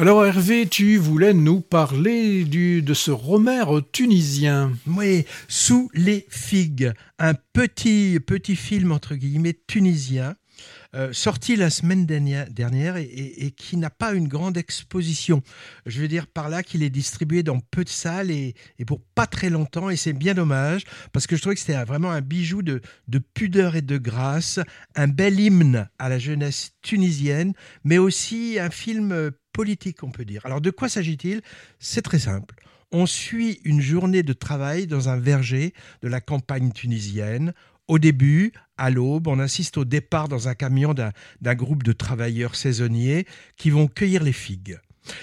Alors Hervé, tu voulais nous parler du, de ce romère tunisien. Oui, Sous les figues, un petit, petit film entre guillemets tunisien. Euh, sorti la semaine dernière et, qui n'a pas une grande exposition. Je veux dire par là qu'il est distribué dans peu de salles et, pour pas très longtemps et c'est bien dommage parce que je trouvais que c'était vraiment un bijou de, de, pudeur et de grâce, un bel hymne à la jeunesse tunisienne, mais aussi un film politique, on peut dire. Alors de quoi s'agit-il? C'est très simple. On suit une journée de travail dans un verger de la campagne tunisienne. Au début, à l'aube, on assiste au départ dans un camion d'un groupe de travailleurs saisonniers qui vont cueillir les figues.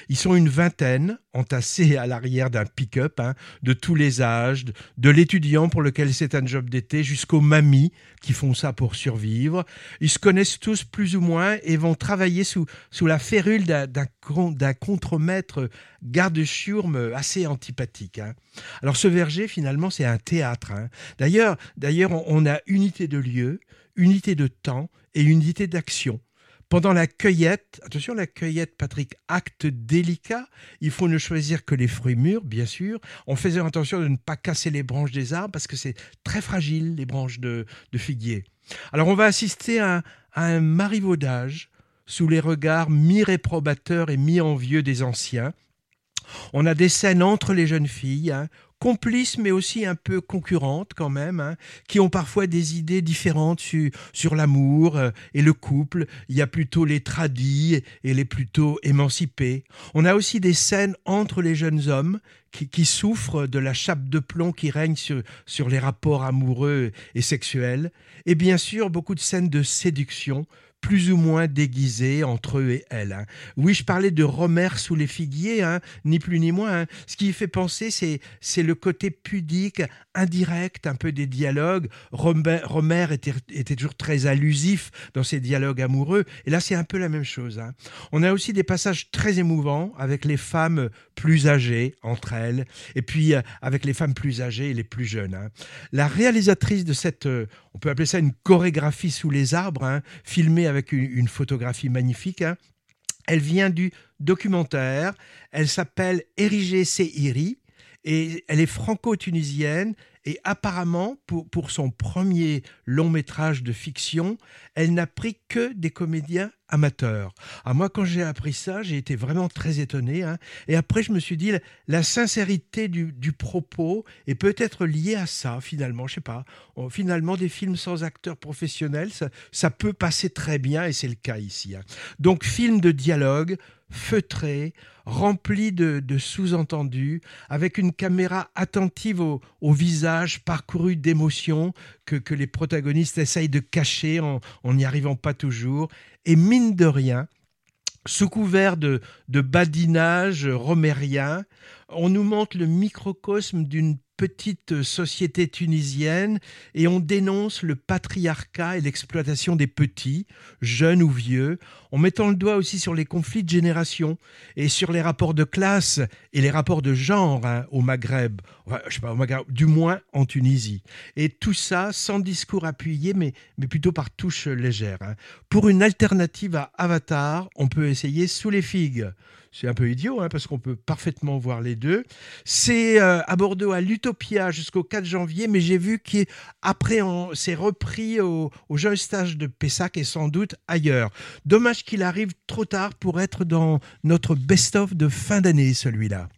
Ils sont une vingtaine, entassés à l'arrière d'un pick-up, hein, de tous les âges, de, l'étudiant pour lequel c'est un job d'été, jusqu'aux mamies qui font ça pour survivre. Ils se connaissent tous plus ou moins et vont travailler sous, sous la férule d'un contremaître garde-chiourme assez antipathique. Hein. Alors ce verger, finalement, c'est un théâtre. Hein. D'ailleurs, d'ailleurs, on a unité de lieu, unité de temps et unité d'action. Pendant la cueillette, attention, la cueillette, Patrick, acte délicat, il faut ne choisir que les fruits mûrs, bien sûr. On faisait attention de ne pas casser les branches des arbres parce que c'est très fragile, les branches de, figuier. Alors on va assister à, un marivaudage sous les regards mi-réprobateurs et mi-envieux des anciens. On a des scènes entre les jeunes filles, hein, complices mais aussi un peu concurrentes quand même, hein, qui ont parfois des idées différentes sur l'amour euh, et le couple. Il y a plutôt les tradis et les plutôt émancipés. On a aussi des scènes entre les jeunes hommes qui, qui souffrent de la chape de plomb qui règne sur, sur les rapports amoureux et sexuels. Et bien sûr, beaucoup de scènes de séduction plus ou moins déguisés entre eux et elle. Hein. Oui, je parlais de Romer sous les figuiers, hein, ni plus ni moins. Hein. Ce qui fait penser, c'est, le côté pudique, indirect, un peu des dialogues. Romer, était, était, toujours très allusif dans ses dialogues amoureux. Et là, c'est un peu la même chose. On a aussi des passages très émouvants avec les femmes plus âgées entre elles, et puis euh, avec les femmes plus âgées et les plus jeunes. La réalisatrice de cette, euh, on peut appeler ça une chorégraphie sous les arbres, filmée avec avec une, photographie magnifique. Hein. Elle vient du documentaire. Elle s'appelle Érigé Seiri et elle est franco-tunisienne et apparemment, pour, son premier long métrage de fiction, elle n'a pris que des comédiens amateurs. Ah, moi, quand j'ai appris ça, j'ai été vraiment très étonné. Hein. Et après, je me suis dit, la, sincérité du, propos est peut-être liée à ça, finalement. Je sais pas. Finalement, des films sans acteurs professionnels, ça, ça peut passer très bien, et c'est le cas ici. Hein. Donc, film de dialogue, feutré, rempli de, sous-entendus, avec une caméra attentive au, visage parcouru d'émotions que, les protagonistes essayent de cacher en n'y arrivant pas toujours. Et mine de rien, sous couvert de, de badinage romérien, on nous montre le microcosme d'une petite société tunisienne et on dénonce le patriarcat et l'exploitation des petits, jeunes ou vieux, en mettant le doigt aussi sur les conflits de génération et sur les rapports de classe et les rapports de genre hein, au Maghreb, du moins en Tunisie. Et tout ça sans discours appuyé, mais, mais plutôt par touches légères. Hein. Pour une alternative à Avatar, on peut essayer Sous les figues. C'est un peu idiot, hein, parce qu'on peut parfaitement voir les deux. C'est euh, à Bordeaux à l'Utopia jusqu'au 4 janvier, mais j'ai vu qu'après, c'est repris au, au jeune stage de Pessac et sans doute ailleurs. Dommage qu'il arrive trop tard pour être dans notre best-of de fin d'année, celui-là.